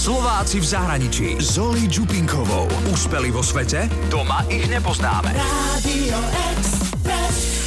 Slováci v zahraničí. Zoli Čupinkovou. Úspeli vo svete? Doma ich nepoznáme.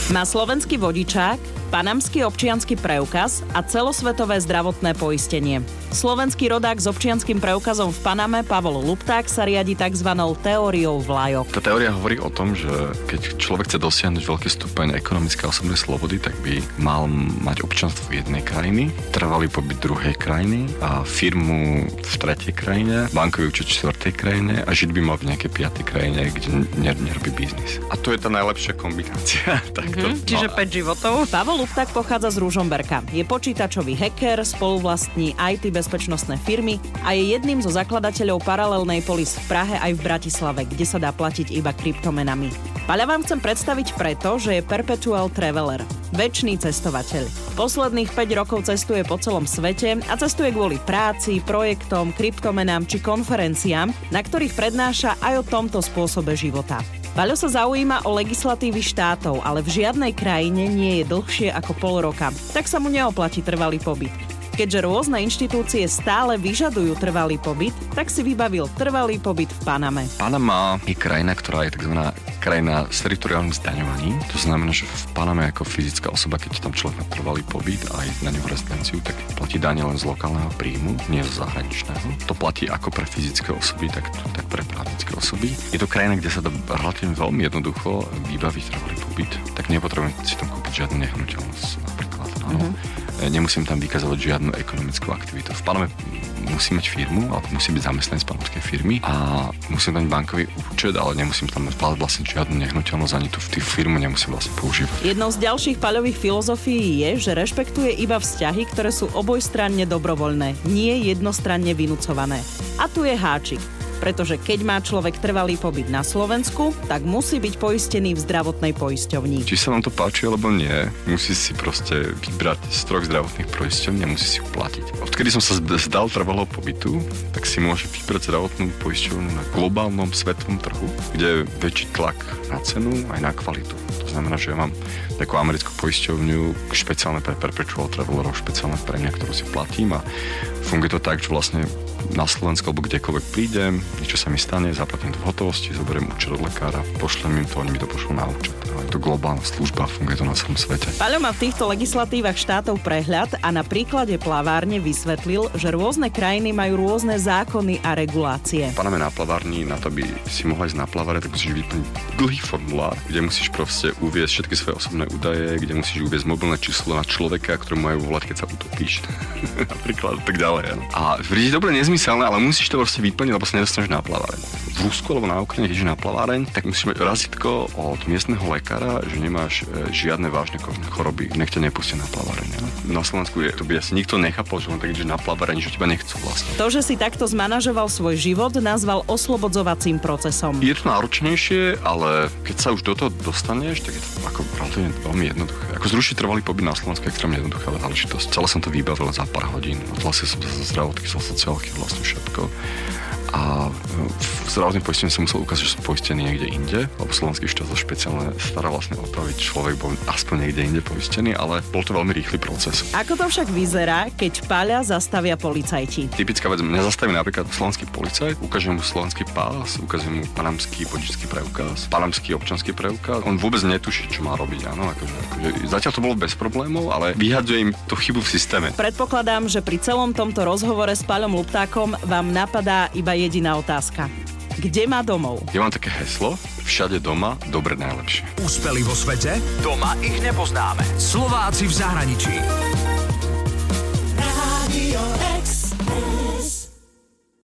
Má slovenský vodičák, panamský občiansky preukaz a celosvetové zdravotné poistenie. Slovenský rodák s občianským preukazom v Paname Pavol Lupták sa riadi tzv. teóriou vlajok. Tá teória hovorí o tom, že keď človek chce dosiahnuť veľký stupeň ekonomické a osobnej slobody, tak by mal mať občanstvo jednej krajiny, trvalý pobyt druhej krajiny a firmu v tretej krajine, bankový účet v štvrtej krajine a žiť by mal v nejakej piatej krajine, kde nerobí biznis. A to je tá najlepšia kombinácia. Takto. Hm, čiže 5 životov. Pavol Lupták pochádza z Ružomberka. Je počítačový hacker, spoluvlastní IT bezpečnostné firmy a je jedným zo zakladateľov paralelnej polis v Prahe aj v Bratislave, kde sa dá platiť iba kryptomenami. Paľa vám chcem predstaviť preto, že je perpetual traveler, väčší cestovateľ. Posledných 5 rokov cestuje po celom svete a cestuje kvôli práci, projektom, kryptomenám či konferenciám, na ktorých prednáša aj o tomto spôsobe života. Paľo sa zaujíma o legislatívy štátov, ale v žiadnej krajine nie je dlhšie ako pol roka, tak sa mu neoplatí trvalý pobyt. Keďže rôzne inštitúcie stále vyžadujú trvalý pobyt, tak si vybavil trvalý pobyt v Paname. Panama je krajina, ktorá je tzv. krajina s teritoriálnym zdaňovaním. To znamená, že v Paname ako fyzická osoba, keď tam človek má trvalý pobyt a aj ňu rezidenciu, tak platí dane len z lokálneho príjmu, nie z zahraničného. To platí ako pre fyzické osoby, tak, tak pre právnické osoby. Je to krajina, kde sa dá relatívne veľmi jednoducho vybaviť trvalý pobyt, tak nepotrebujem si tam kúpiť žiadnu nehnuteľnosť napríklad. Áno. Mm-hmm nemusím tam vykazovať žiadnu ekonomickú aktivitu. V Paname musím mať firmu, alebo musím byť zamestnanec panamskej firmy a musím mať bankový účet, ale nemusím tam mať vlastne žiadnu nehnuteľnosť, ani tú, tú firmu nemusím vlastne používať. Jednou z ďalších paľových filozofií je, že rešpektuje iba vzťahy, ktoré sú obojstranne dobrovoľné, nie jednostranne vynúcované. A tu je háčik pretože keď má človek trvalý pobyt na Slovensku, tak musí byť poistený v zdravotnej poisťovni. Či sa vám to páči alebo nie, musí si proste vybrať z troch zdravotných poisťovní a musí si ju platiť. Odkedy som sa zdal trvalého pobytu, tak si môže vybrať zdravotnú poisťovňu na globálnom svetovom trhu, kde je väčší tlak na cenu aj na kvalitu. To znamená, že ja mám takú americkú poisťovňu, špeciálne pre perpetual travelerov, špeciálne pre mňa, ktorú si platím a funguje to tak, že vlastne na Slovensku alebo kdekoľvek prídem, niečo sa mi stane, zaplatím to v hotovosti, zoberiem účet od lekára, pošlem im to, oni mi to pošlú na účet. Je to globálna služba, funguje to na celom svete. Paľo má v týchto legislatívach štátov prehľad a na príklade plavárne vysvetlil, že rôzne krajiny majú rôzne zákony a regulácie. Paname na plavárni, na to by si mohla ísť na plavare, tak musíš vyplniť dlhý formulár, kde musíš proste uviezť všetky svoje osobné údaje, kde musíš uviezť mobilné číslo na človeka, ktorý majú volať, keď sa utopíš. Napríklad tak ďalej. A príde dobre nezmyselné, ale musíš to proste vyplniť, lebo sa nedostaneš na plaváreň. V Rusku alebo na Ukrajine, keď na plaváreň, tak musíš mať razitko od miestneho lekára, že nemáš e, žiadne vážne choroby, nech ťa nepustia na plaváreň. Na Slovensku je, to by asi nikto nechápal, že on tak ide na plaváreň, že teba nechcú vlastne. To, že si takto zmanažoval svoj život, nazval oslobodzovacím procesom. Je to náročnejšie, ale keď sa už do toho dostaneš, tak je to ako relatívne veľmi jednoduché. Ako zrušiť trvalý pobyt na Slovensku je extrémne jednoduchá záležitosť. Celé som to vybavil za pár hodín. Odhlasil som sa zdravotky, sociálky, vlastne všetko a v zdravotnom poistení som musel ukázať, že som poistený niekde inde, lebo slovenský štát to špeciálne stará vlastne o to, aby človek bol aspoň niekde inde poistený, ale bol to veľmi rýchly proces. Ako to však vyzerá, keď páľa zastavia policajti? Typická vec, mňa zastaví napríklad slovenský policajt, ukážem mu slovenský pás, ukážem mu panamský vodičský preukaz, panamský občanský preukaz. On vôbec netuší, čo má robiť, áno, akože, akože, zatiaľ to bolo bez problémov, ale vyhadzuje im to chybu v systéme. Predpokladám, že pri celom tomto rozhovore s Paľom Luptákom divákom vám napadá iba jediná otázka. Kde má domov? Ja mám také heslo, všade doma, dobre najlepšie. Úspeli vo svete? Doma ich nepoznáme. Slováci v zahraničí. Radio e.